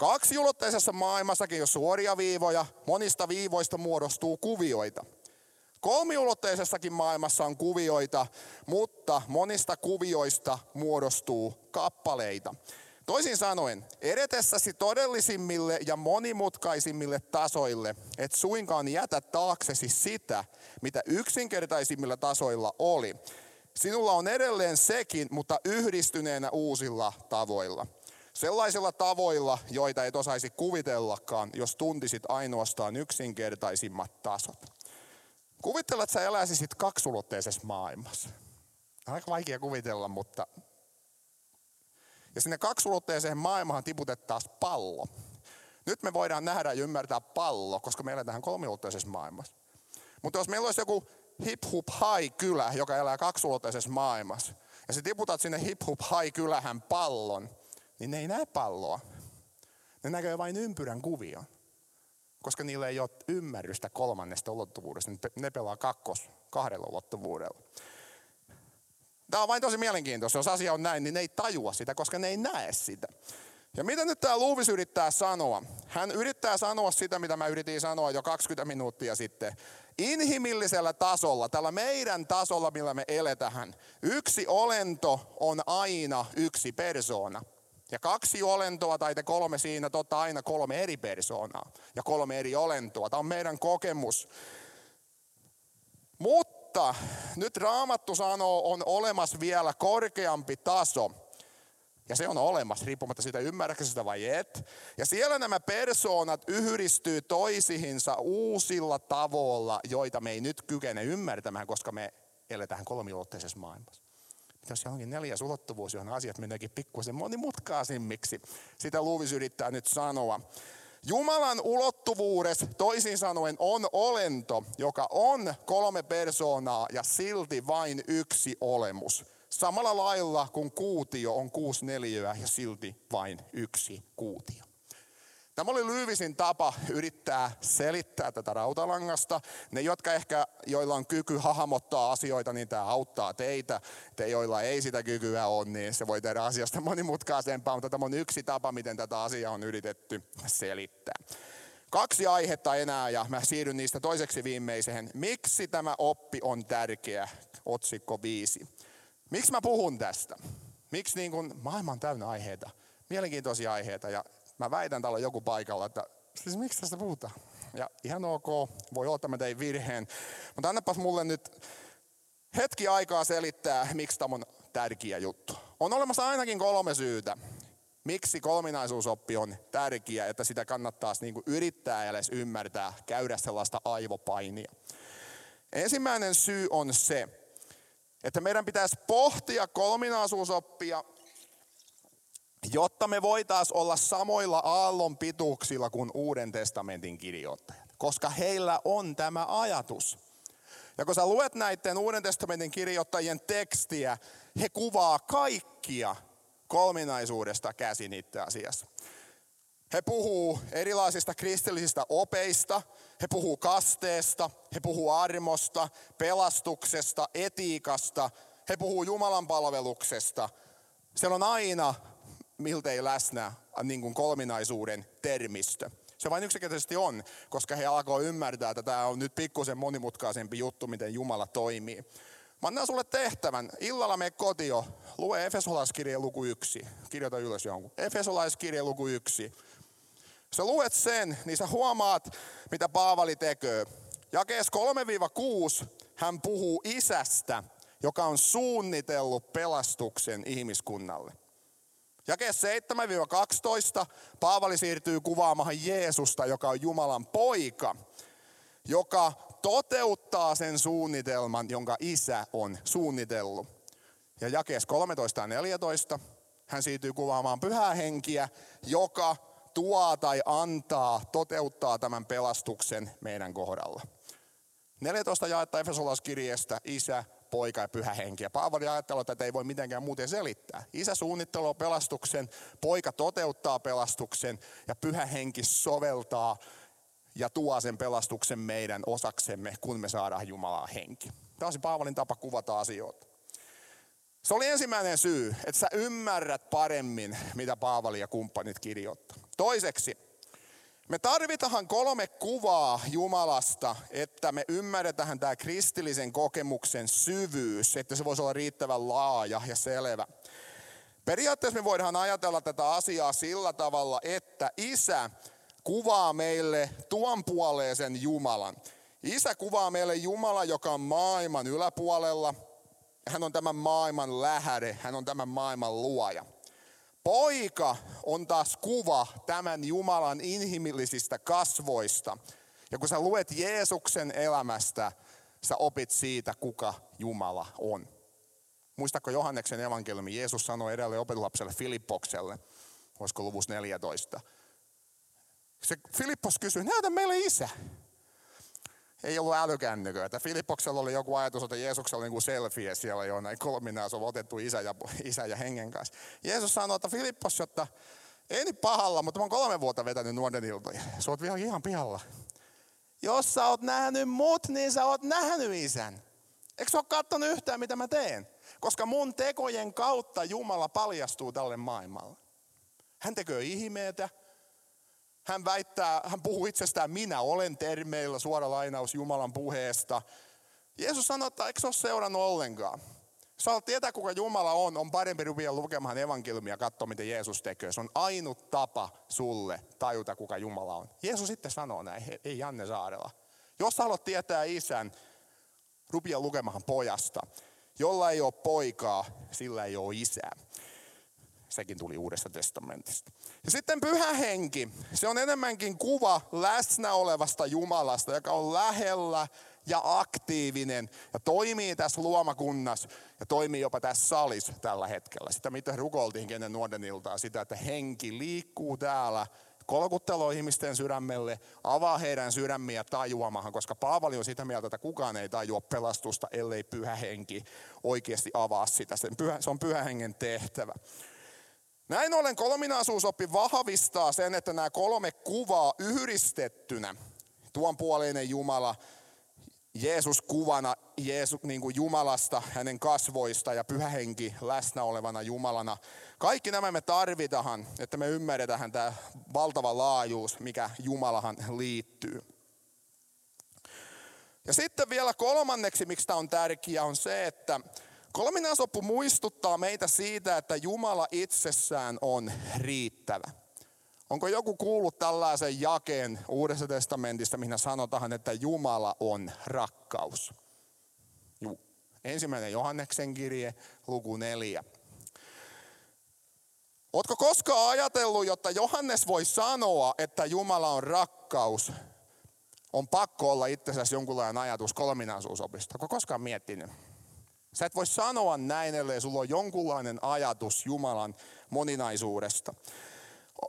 Kaksiulotteisessa maailmassakin on suoria viivoja, monista viivoista muodostuu kuvioita. Kolmiulotteisessakin maailmassa on kuvioita, mutta monista kuvioista muodostuu kappaleita. Toisin sanoen, edetessäsi todellisimmille ja monimutkaisimmille tasoille, et suinkaan jätä taaksesi sitä, mitä yksinkertaisimmilla tasoilla oli. Sinulla on edelleen sekin, mutta yhdistyneenä uusilla tavoilla. Sellaisilla tavoilla, joita et osaisi kuvitellakaan, jos tuntisit ainoastaan yksinkertaisimmat tasot. Kuvittele, että sä eläisisit kaksulotteisessa maailmassa. Aika vaikea kuvitella, mutta... Ja sinne kaksulotteiseen maailmaan tiputettaisiin pallo. Nyt me voidaan nähdä ja ymmärtää pallo, koska me eletään kolmiulotteisessa maailmassa. Mutta jos meillä olisi joku hip hop high kylä, joka elää kaksulotteisessa maailmassa, ja sä tiputat sinne hip hop high kylähän pallon, niin ne ei näe palloa. Ne näkee vain ympyrän kuvion. Koska niillä ei ole ymmärrystä kolmannesta ulottuvuudesta. Ne pelaa kakkos kahdella ulottuvuudella. Tämä on vain tosi mielenkiintoista. Jos asia on näin, niin ne ei tajua sitä, koska ne ei näe sitä. Ja mitä nyt tämä Luuvis yrittää sanoa? Hän yrittää sanoa sitä, mitä mä yritin sanoa jo 20 minuuttia sitten. Inhimillisellä tasolla, tällä meidän tasolla, millä me eletään, yksi olento on aina yksi persoona. Ja kaksi olentoa tai te kolme siinä, totta aina kolme eri persoonaa ja kolme eri olentoa. Tämä on meidän kokemus. Mutta nyt Raamattu sanoo, on olemassa vielä korkeampi taso. Ja se on olemassa, riippumatta siitä ymmärrätkö sitä vai et. Ja siellä nämä persoonat yhdistyy toisihinsa uusilla tavoilla, joita me ei nyt kykene ymmärtämään, koska me eletään kolmiulotteisessa maailmassa. Jos onkin neljäs ulottuvuus, johon asiat meneekin pikkusen monimutkaisimmiksi, sitä Luuvis yrittää nyt sanoa. Jumalan ulottuvuudessa toisin sanoen on olento, joka on kolme persoonaa ja silti vain yksi olemus. Samalla lailla kuin kuutio on kuusi neliöä ja silti vain yksi kuutio. Tämä oli Lyyvisin tapa yrittää selittää tätä rautalangasta. Ne, jotka ehkä, joilla on kyky hahmottaa asioita, niin tämä auttaa teitä. Te, joilla ei sitä kykyä ole, niin se voi tehdä asiasta monimutkaisempaa, mutta tämä on yksi tapa, miten tätä asiaa on yritetty selittää. Kaksi aihetta enää ja mä siirryn niistä toiseksi viimeiseen. Miksi tämä oppi on tärkeä? Otsikko viisi. Miksi mä puhun tästä? Miksi niin kun maailma on täynnä aiheita? Mielenkiintoisia aiheita ja Mä väitän täällä joku paikalla, että siis miksi tästä puhutaan? Ja ihan ok, voi olla, että mä tein virheen. Mutta annapas mulle nyt hetki aikaa selittää, miksi tämä on tärkeä juttu. On olemassa ainakin kolme syytä, miksi kolminaisuusoppi on tärkeä, että sitä kannattaa niin yrittää edes ymmärtää, käydä sellaista aivopainia. Ensimmäinen syy on se, että meidän pitäisi pohtia kolminaisuusoppia jotta me voitaisiin olla samoilla aallon pituuksilla kuin Uuden testamentin kirjoittajat. Koska heillä on tämä ajatus. Ja kun sä luet näiden Uuden testamentin kirjoittajien tekstiä, he kuvaa kaikkia kolminaisuudesta käsin itse asiassa. He puhuu erilaisista kristillisistä opeista, he puhuu kasteesta, he puhuu armosta, pelastuksesta, etiikasta, he puhuu Jumalan palveluksesta. Siellä on aina miltei läsnä niin kuin kolminaisuuden termistö. Se vain yksinkertaisesti on, koska he alkoi ymmärtää, että tämä on nyt pikkusen monimutkaisempi juttu, miten Jumala toimii. Mä annan sulle tehtävän. Illalla me kotio. Lue Efesolaiskirjeen luku yksi. Kirjoita ylös jonkun. Efesolaiskirjeen luku yksi. Sä luet sen, niin sä huomaat, mitä Paavali tekee. Jakees 3-6 hän puhuu isästä, joka on suunnitellut pelastuksen ihmiskunnalle. Jakees 7-12 Paavali siirtyy kuvaamaan Jeesusta, joka on Jumalan poika, joka toteuttaa sen suunnitelman, jonka isä on suunnitellut. Ja jakees 13 ja 14 hän siirtyy kuvaamaan pyhää henkiä, joka tuo tai antaa, toteuttaa tämän pelastuksen meidän kohdalla. 14 jaetta Efesolaiskirjeestä, isä, poika ja pyhä henki. Ja Paavali ajattelee, että tätä ei voi mitenkään muuten selittää. Isä suunnittelee pelastuksen, poika toteuttaa pelastuksen ja pyhä henki soveltaa ja tuo sen pelastuksen meidän osaksemme, kun me saadaan Jumalaa henki. Tämä on se Paavalin tapa kuvata asioita. Se oli ensimmäinen syy, että sä ymmärrät paremmin, mitä Paavali ja kumppanit kirjoittaa. Toiseksi, me tarvitaan kolme kuvaa Jumalasta, että me ymmärretään tämä kristillisen kokemuksen syvyys, että se voisi olla riittävän laaja ja selvä. Periaatteessa me voidaan ajatella tätä asiaa sillä tavalla, että isä kuvaa meille tuon puoleisen Jumalan. Isä kuvaa meille Jumala, joka on maailman yläpuolella. Hän on tämän maailman lähde, hän on tämän maailman luoja. Poika on taas kuva tämän Jumalan inhimillisistä kasvoista. Ja kun sä luet Jeesuksen elämästä, sä opit siitä, kuka Jumala on. Muistatko Johanneksen evankeliumi? Jeesus sanoi edelleen opetuslapselle Filippokselle, olisiko luvus 14. Se Filippos kysyi, näytä meille isä ei ollut älykännyköitä. Filippoksella oli joku ajatus, että Jeesuksella oli niin selfie siellä jo näin kolminaas on otettu isä ja, isä ja hengen kanssa. Jeesus sanoi, että Filippos, että ei nyt pahalla, mutta mä oon kolme vuotta vetänyt nuoren iltoja. Sä oot vielä ihan pihalla. Jos sä oot nähnyt mut, niin sä oot nähnyt isän. Eikö sä ole katsonut yhtään, mitä mä teen? Koska mun tekojen kautta Jumala paljastuu tälle maailmalle. Hän tekee ihmeitä, hän väittää, hän puhuu itsestään, minä olen termeillä, suora lainaus Jumalan puheesta. Jeesus sanoi, että eikö se ole seurannut ollenkaan? Jos haluat tietää, kuka Jumala on, on parempi rupia lukemaan evankeliumia ja katsoa, mitä Jeesus tekee. Se on ainut tapa sulle tajuta, kuka Jumala on. Jeesus sitten sanoo näin, ei Janne Saarela. Jos haluat tietää isän, rupia lukemaan pojasta. Jolla ei ole poikaa, sillä ei ole isää. Sekin tuli Uudesta testamentista. Ja sitten pyhä henki, se on enemmänkin kuva läsnä olevasta Jumalasta, joka on lähellä ja aktiivinen ja toimii tässä luomakunnassa ja toimii jopa tässä salissa tällä hetkellä. Sitä mitä rukoiltiin ennen nuoren iltaa, sitä, että henki liikkuu täällä, kolkutteloo ihmisten sydämelle, avaa heidän sydämiä tajuamahan, koska Paavali on sitä mieltä, että kukaan ei tajua pelastusta, ellei pyhä henki oikeasti avaa sitä. Se on pyhä hengen tehtävä. Näin ollen kolminaisuusoppi vahvistaa sen, että nämä kolme kuvaa yhdistettynä, tuon puoleinen Jumala, Jeesus kuvana Jeesus, niin kuin Jumalasta, hänen kasvoista ja pyhä henki läsnä olevana Jumalana. Kaikki nämä me tarvitaan, että me ymmärretään tämä valtava laajuus, mikä Jumalahan liittyy. Ja sitten vielä kolmanneksi, miksi tämä on tärkeää, on se, että Kolminaisoppu muistuttaa meitä siitä, että Jumala itsessään on riittävä. Onko joku kuullut tällaisen jakeen Uudessa testamentista, missä sanotaan, että Jumala on rakkaus? Juu. Ensimmäinen Johanneksen kirje, luku neljä. Oletko koskaan ajatellut, jotta Johannes voi sanoa, että Jumala on rakkaus, on pakko olla itsessäsi jonkunlainen ajatus kolminaisuusopista? Oletko koskaan miettinyt? Sä et voi sanoa näin, ellei sulla on jonkunlainen ajatus Jumalan moninaisuudesta.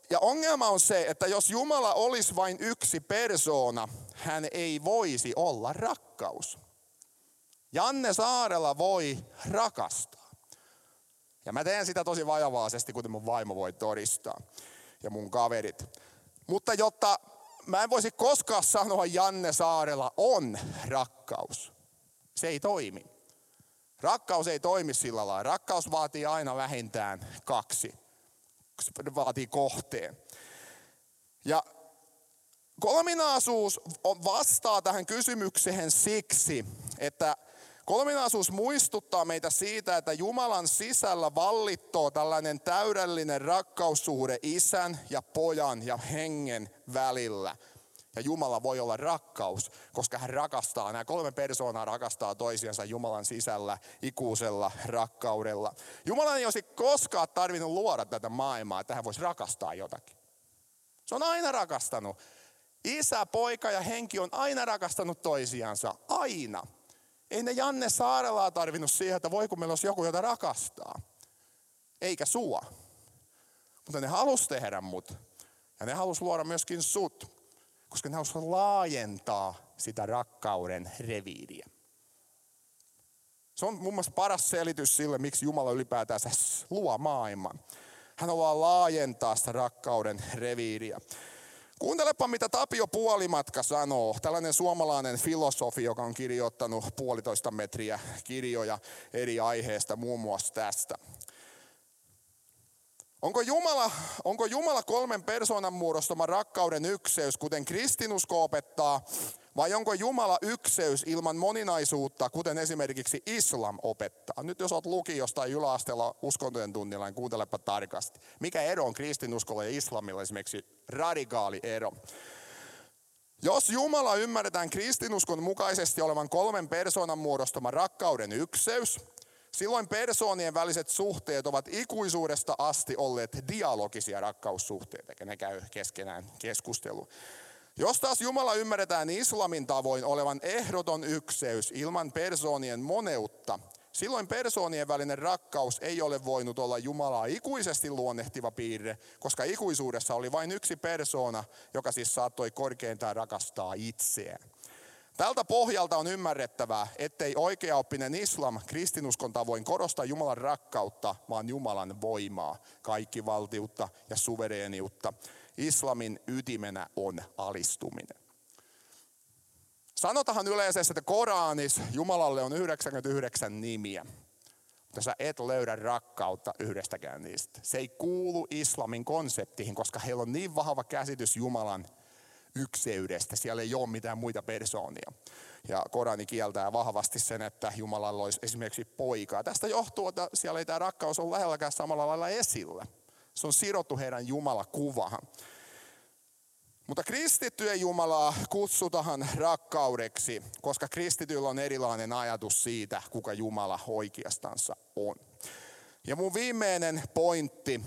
Ja ongelma on se, että jos Jumala olisi vain yksi persoona, hän ei voisi olla rakkaus. Janne Saarella voi rakastaa. Ja mä teen sitä tosi vajavaisesti, kuten mun vaimo voi todistaa. Ja mun kaverit. Mutta jotta mä en voisi koskaan sanoa Janne Saarella on rakkaus. Se ei toimi. Rakkaus ei toimi sillä lailla. Rakkaus vaatii aina vähintään kaksi. Se vaatii kohteen. Ja Kolminaisuus vastaa tähän kysymykseen siksi, että kolminaisuus muistuttaa meitä siitä, että Jumalan sisällä vallittoo tällainen täydellinen rakkaussuhde isän ja pojan ja hengen välillä. Ja Jumala voi olla rakkaus, koska hän rakastaa, nämä kolme persoonaa rakastaa toisiansa Jumalan sisällä ikuisella rakkaudella. Jumala ei olisi koskaan tarvinnut luoda tätä maailmaa, että hän voisi rakastaa jotakin. Se on aina rakastanut. Isä, poika ja henki on aina rakastanut toisiansa. Aina. Ei ne Janne Saarelaa tarvinnut siihen, että voi kun meillä olisi joku, jota rakastaa. Eikä sua. Mutta ne halusi tehdä mut. Ja ne halusi luoda myöskin sut. Koska ne halusi laajentaa sitä rakkauden reviiriä. Se on mun mielestä paras selitys sille, miksi Jumala ylipäätään luo maailman. Hän haluaa laajentaa sitä rakkauden reviiriä. Kuuntelepa, mitä Tapio Puolimatka sanoo. Tällainen suomalainen filosofi, joka on kirjoittanut puolitoista metriä kirjoja eri aiheesta, muun muassa tästä. Onko Jumala, onko Jumala kolmen persoonan muodostama rakkauden ykseys, kuten kristinusko opettaa, vai onko Jumala ykseys ilman moninaisuutta, kuten esimerkiksi islam opettaa? Nyt jos olet lukiosta tai yläasteella uskontojen tunnilla, niin kuuntelepa tarkasti. Mikä ero on kristinuskolla ja islamilla esimerkiksi radikaali ero? Jos Jumala ymmärretään kristinuskon mukaisesti olevan kolmen persoonan muodostama rakkauden ykseys, silloin persoonien väliset suhteet ovat ikuisuudesta asti olleet dialogisia rakkaussuhteita, eikä ne käy keskenään keskustelua. Jos taas Jumala ymmärretään islamin tavoin olevan ehdoton ykseys ilman persoonien moneutta, silloin persoonien välinen rakkaus ei ole voinut olla Jumalaa ikuisesti luonnehtiva piirre, koska ikuisuudessa oli vain yksi persoona, joka siis saattoi korkeintaan rakastaa itseään. Tältä pohjalta on ymmärrettävää, ettei oikeaoppinen islam kristinuskon tavoin korosta Jumalan rakkautta, vaan Jumalan voimaa, kaikkivaltiutta ja suvereeniutta islamin ytimenä on alistuminen. Sanotahan yleisesti, että Koranissa Jumalalle on 99 nimiä. Mutta sä et löydä rakkautta yhdestäkään niistä. Se ei kuulu islamin konseptiin, koska heillä on niin vahva käsitys Jumalan ykseydestä. Siellä ei ole mitään muita persoonia. Ja Korani kieltää vahvasti sen, että Jumalalla olisi esimerkiksi poikaa. Tästä johtuu, että siellä ei tämä rakkaus ole lähelläkään samalla lailla esillä. Se on sidottu heidän Jumala-kuvahan. Mutta kristittyjen Jumalaa kutsutaan rakkaudeksi, koska kristityllä on erilainen ajatus siitä, kuka Jumala oikeastansa on. Ja mun viimeinen pointti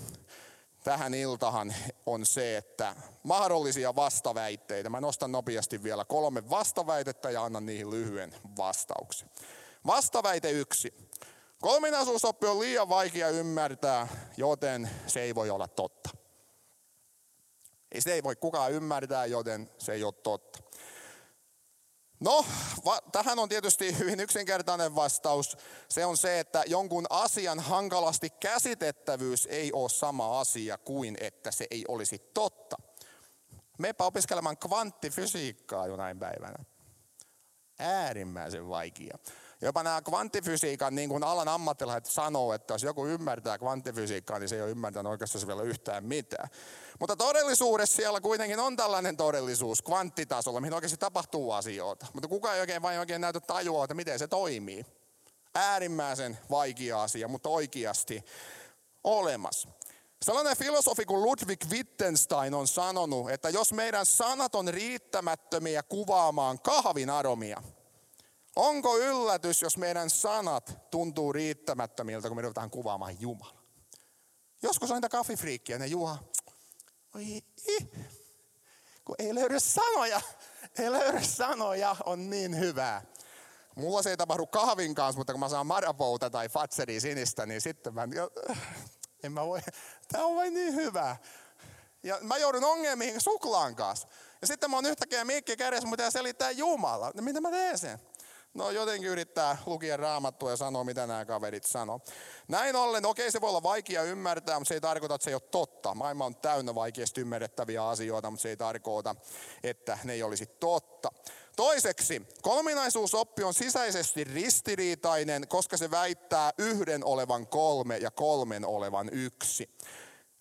tähän iltahan on se, että mahdollisia vastaväitteitä. Mä nostan nopeasti vielä kolme vastaväitettä ja annan niihin lyhyen vastauksen. Vastaväite yksi. Kolminaisuusoppi on liian vaikea ymmärtää, joten se ei voi olla totta. Ei sitä ei voi kukaan ymmärtää, joten se ei ole totta. No, va- tähän on tietysti hyvin yksinkertainen vastaus. Se on se, että jonkun asian hankalasti käsitettävyys ei ole sama asia kuin että se ei olisi totta. Meepä opiskelemaan kvanttifysiikkaa jonain päivänä. Äärimmäisen vaikea. Jopa nämä kvanttifysiikan niin kuin alan ammattilaiset sanoo, että jos joku ymmärtää kvanttifysiikkaa, niin se ei ole ymmärtänyt oikeastaan vielä yhtään mitään. Mutta todellisuudessa siellä kuitenkin on tällainen todellisuus kvanttitasolla, mihin oikeasti tapahtuu asioita. Mutta kukaan ei oikein vain oikein näytä tajua, että miten se toimii. Äärimmäisen vaikea asia, mutta oikeasti olemassa. Sellainen filosofi kuin Ludwig Wittgenstein on sanonut, että jos meidän sanat on riittämättömiä kuvaamaan kahvin aromia, onko yllätys, jos meidän sanat tuntuu riittämättömiltä, kun me ruvetaan kuvaamaan Jumala? Joskus on niitä kaffifriikkiä, ne juo Oi, kun ei löydy sanoja, ei löydy sanoja, on niin hyvää. Mulla se ei tapahdu kahvin kanssa, mutta kun mä saan marapouta tai fatseri sinistä, niin sitten mä, en mä voi, tää on vain niin hyvää. Ja mä joudun ongelmiin suklaan kanssa. Ja sitten mä oon yhtäkkiä mikki kädessä, mutta selittää Jumala. No mitä mä teen sen? No jotenkin yrittää lukia raamattua ja sanoa, mitä nämä kaverit sanoo. Näin ollen, okei se voi olla vaikea ymmärtää, mutta se ei tarkoita, että se ei ole totta. Maailma on täynnä vaikeasti ymmärrettäviä asioita, mutta se ei tarkoita, että ne ei olisi totta. Toiseksi, kolminaisuusoppi on sisäisesti ristiriitainen, koska se väittää yhden olevan kolme ja kolmen olevan yksi.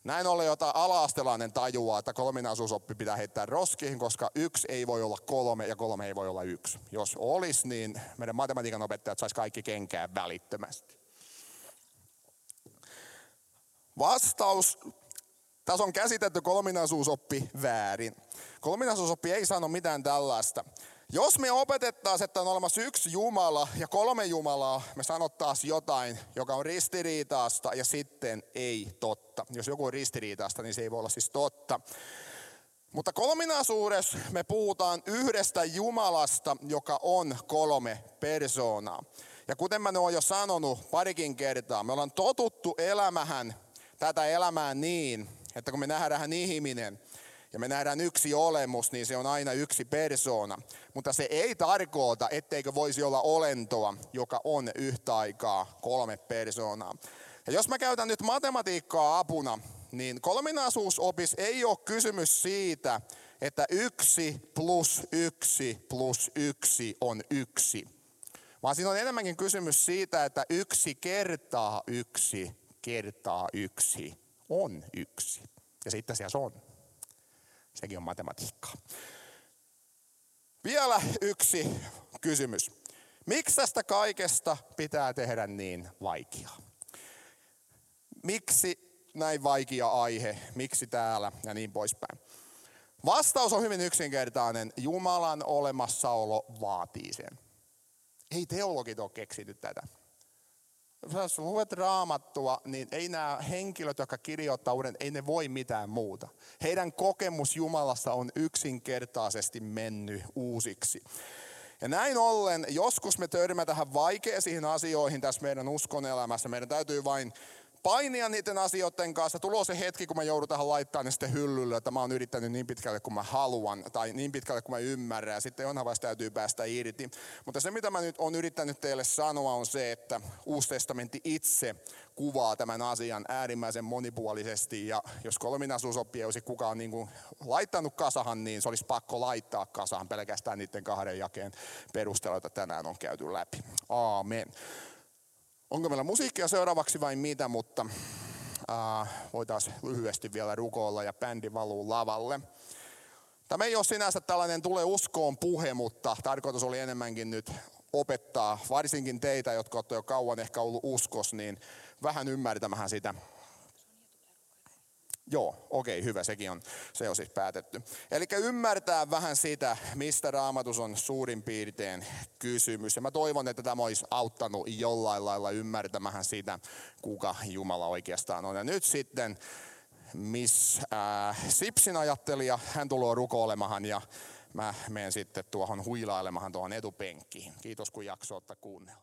Näin ollen, jota alaastelainen tajuaa, että kolminaisuusoppi pitää heittää roskiin, koska yksi ei voi olla kolme ja kolme ei voi olla yksi. Jos olisi, niin meidän matematiikan opettajat saisi kaikki kenkään välittömästi. Vastaus. Tässä on käsitetty kolminaisuusoppi väärin. Kolminaisuusoppi ei sano mitään tällaista. Jos me opetettaisiin, että on olemassa yksi Jumala ja kolme Jumalaa, me sanottaisiin jotain, joka on ristiriitaasta ja sitten ei totta. Jos joku on ristiriitaasta, niin se ei voi olla siis totta. Mutta kolminaisuudessa me puhutaan yhdestä Jumalasta, joka on kolme persoonaa. Ja kuten mä oon jo sanonut parikin kertaa, me ollaan totuttu elämähän tätä elämää niin, että kun me nähdään ihminen, ja me nähdään yksi olemus, niin se on aina yksi persoona. Mutta se ei tarkoita, etteikö voisi olla olentoa, joka on yhtä aikaa kolme persoonaa. Ja jos mä käytän nyt matematiikkaa apuna, niin kolminaisuusopis ei ole kysymys siitä, että yksi plus yksi plus yksi on yksi. Vaan siinä on enemmänkin kysymys siitä, että yksi kertaa yksi kertaa yksi on yksi. Ja sitten siellä on. Sekin on matematiikkaa. Vielä yksi kysymys. Miksi tästä kaikesta pitää tehdä niin vaikeaa? Miksi näin vaikea aihe? Miksi täällä? Ja niin poispäin. Vastaus on hyvin yksinkertainen. Jumalan olemassaolo vaatii sen. Ei teologit ole keksinyt tätä jos luet raamattua, niin ei nämä henkilöt, jotka kirjoittaa uuden, ei ne voi mitään muuta. Heidän kokemus Jumalasta on yksinkertaisesti mennyt uusiksi. Ja näin ollen, joskus me törmämme tähän vaikeisiin asioihin tässä meidän uskon elämässä. Meidän täytyy vain painia niiden asioiden kanssa. Tulee se hetki, kun mä joudun tähän laittamaan ne sitten hyllylle, että mä oon yrittänyt niin pitkälle kuin mä haluan tai niin pitkälle kuin mä ymmärrän. Ja sitten onhan vasta täytyy päästä irti. Mutta se, mitä mä nyt on yrittänyt teille sanoa, on se, että Uusi testamentti itse kuvaa tämän asian äärimmäisen monipuolisesti. Ja jos kolminaisuusoppi olisi kukaan niin kuin laittanut kasahan, niin se olisi pakko laittaa kasahan pelkästään niiden kahden jakeen perusteella, joita tänään on käyty läpi. Aamen. Onko meillä musiikkia seuraavaksi vai mitä, mutta äh, voitaisiin lyhyesti vielä rukoilla ja bändi valuu lavalle. Tämä ei ole sinänsä tällainen tule uskoon puhe, mutta tarkoitus oli enemmänkin nyt opettaa, varsinkin teitä, jotka olette jo kauan ehkä ollut uskos, niin vähän ymmärtämähän sitä Joo, okei, okay, hyvä, sekin on, se on siis päätetty. Eli ymmärtää vähän sitä, mistä raamatus on suurin piirtein kysymys. Ja mä toivon, että tämä olisi auttanut jollain lailla ymmärtämään sitä, kuka Jumala oikeastaan on. Ja nyt sitten Miss äh, Sipsin ajattelija, hän tulee rukoilemahan ja mä menen sitten tuohon huilailemaan tuohon etupenkkiin. Kiitos kun jaksoitte kuunnella.